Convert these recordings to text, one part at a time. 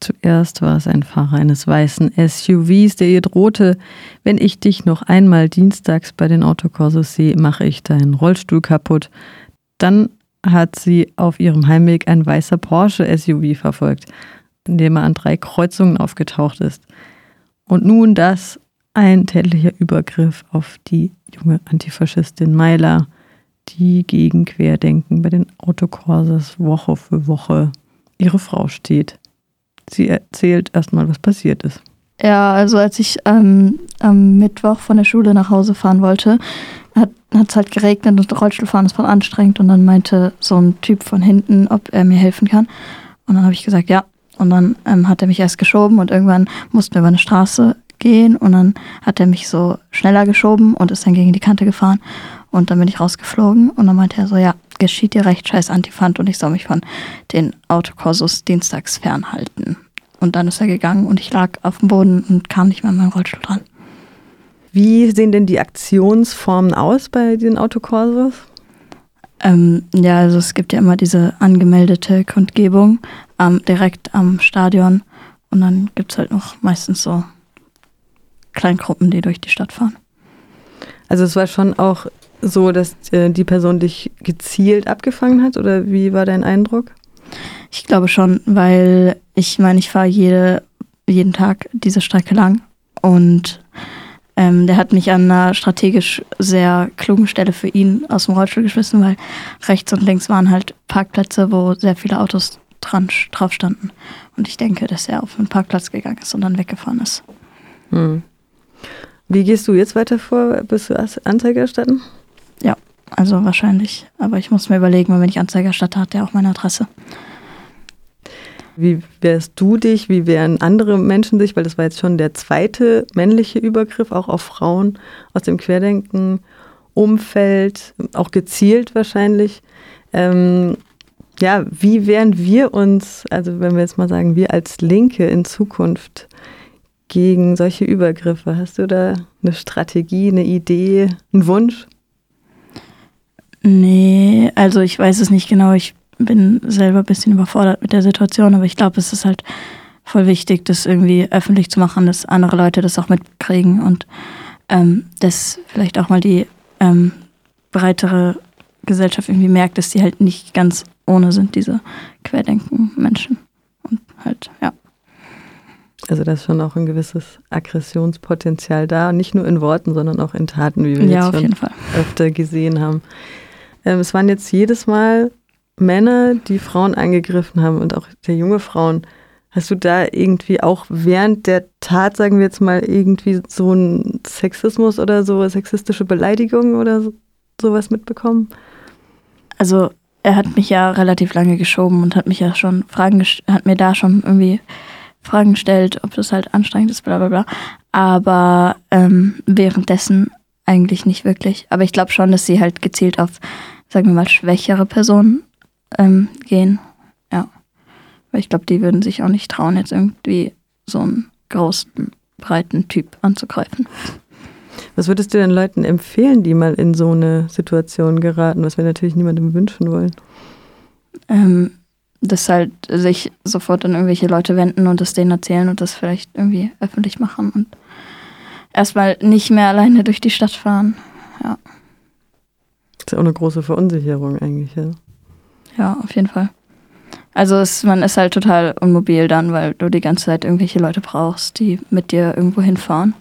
Zuerst war es ein Fahrer eines weißen SUVs, der ihr drohte, wenn ich dich noch einmal dienstags bei den Autokursos sehe, mache ich deinen Rollstuhl kaputt. Dann hat sie auf ihrem Heimweg ein weißer Porsche SUV verfolgt, in dem er an drei Kreuzungen aufgetaucht ist. Und nun das ein tätlicher Übergriff auf die junge Antifaschistin Meiler, die gegen Querdenken bei den Autokurses Woche für Woche ihre Frau steht. Sie erzählt erstmal, was passiert ist. Ja, also als ich ähm, am Mittwoch von der Schule nach Hause fahren wollte, hat es halt geregnet und Rollstuhlfahren ist voll anstrengend und dann meinte so ein Typ von hinten, ob er mir helfen kann. Und dann habe ich gesagt, ja. Und dann ähm, hat er mich erst geschoben und irgendwann mussten wir über eine Straße gehen und dann hat er mich so schneller geschoben und ist dann gegen die Kante gefahren und dann bin ich rausgeflogen und dann meinte er so, ja, geschieht dir recht, scheiß Antifant und ich soll mich von den Autokursus dienstags fernhalten. Und dann ist er gegangen und ich lag auf dem Boden und kam nicht mehr an meinen Rollstuhl dran. Wie sehen denn die Aktionsformen aus bei den Autokursus? Ähm, ja, also es gibt ja immer diese angemeldete Kundgebung ähm, direkt am Stadion und dann gibt es halt noch meistens so Kleingruppen, die durch die Stadt fahren. Also es war schon auch so, dass äh, die Person dich gezielt abgefangen hat oder wie war dein Eindruck? Ich glaube schon, weil ich meine, ich fahre jede, jeden Tag diese Strecke lang und ähm, der hat mich an einer strategisch sehr klugen Stelle für ihn aus dem Rollstuhl geschmissen, weil rechts und links waren halt Parkplätze, wo sehr viele Autos dran, drauf standen. Und ich denke, dass er auf einen Parkplatz gegangen ist und dann weggefahren ist. Hm. Wie gehst du jetzt weiter vor? Bist du Anzeige erstatten? Ja, also wahrscheinlich. Aber ich muss mir überlegen, weil wenn ich Anzeige erstatte, hat der auch meine Adresse. Wie wärst du dich? Wie wären andere Menschen sich? Weil das war jetzt schon der zweite männliche Übergriff, auch auf Frauen aus dem Querdenken-Umfeld, auch gezielt wahrscheinlich. Ähm, ja, wie wären wir uns, also wenn wir jetzt mal sagen, wir als Linke in Zukunft gegen solche Übergriffe? Hast du da eine Strategie, eine Idee, einen Wunsch? Nee, also ich weiß es nicht genau. Ich bin selber ein bisschen überfordert mit der Situation, aber ich glaube, es ist halt voll wichtig, das irgendwie öffentlich zu machen, dass andere Leute das auch mitkriegen und ähm, dass vielleicht auch mal die ähm, breitere Gesellschaft irgendwie merkt, dass die halt nicht ganz ohne sind, diese Querdenken-Menschen. Und halt, ja. Also da ist schon auch ein gewisses Aggressionspotenzial da, nicht nur in Worten, sondern auch in Taten, wie wir ja, jetzt schon öfter gesehen haben. Ähm, es waren jetzt jedes Mal Männer, die Frauen angegriffen haben und auch sehr junge Frauen. Hast du da irgendwie auch während der Tat, sagen wir jetzt mal, irgendwie so ein Sexismus oder so, sexistische Beleidigung oder so, sowas mitbekommen? Also er hat mich ja relativ lange geschoben und hat mich ja schon Fragen, hat mir da schon irgendwie Fragen gestellt, ob das halt anstrengend ist, bla bla bla. Aber ähm, währenddessen eigentlich nicht wirklich. Aber ich glaube schon, dass sie halt gezielt auf, sagen wir mal, schwächere Personen ähm, gehen. Ja. Weil ich glaube, die würden sich auch nicht trauen, jetzt irgendwie so einen großen, breiten Typ anzugreifen. Was würdest du den Leuten empfehlen, die mal in so eine Situation geraten, was wir natürlich niemandem wünschen wollen? Ähm, dass halt sich sofort an irgendwelche Leute wenden und das denen erzählen und das vielleicht irgendwie öffentlich machen und erstmal nicht mehr alleine durch die Stadt fahren. Ja. Das ist ja auch eine große Verunsicherung eigentlich, ja. Ja, auf jeden Fall. Also es, man ist halt total unmobil dann, weil du die ganze Zeit irgendwelche Leute brauchst, die mit dir irgendwo hinfahren.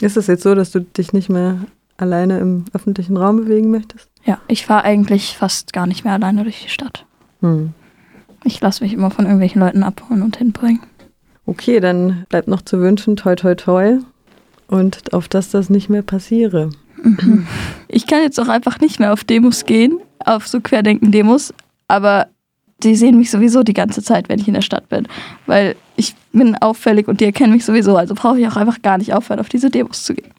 Ist es jetzt so, dass du dich nicht mehr alleine im öffentlichen Raum bewegen möchtest? Ja, ich fahre eigentlich fast gar nicht mehr alleine durch die Stadt. Hm. Ich lasse mich immer von irgendwelchen Leuten abholen und hinbringen. Okay, dann bleibt noch zu wünschen, toi toi toi. Und auf dass das nicht mehr passiere. Ich kann jetzt auch einfach nicht mehr auf Demos gehen, auf so Querdenken-Demos, aber die sehen mich sowieso die ganze Zeit, wenn ich in der Stadt bin. Weil ich bin auffällig und die erkennen mich sowieso, also brauche ich auch einfach gar nicht aufhören, auf diese Demos zu gehen.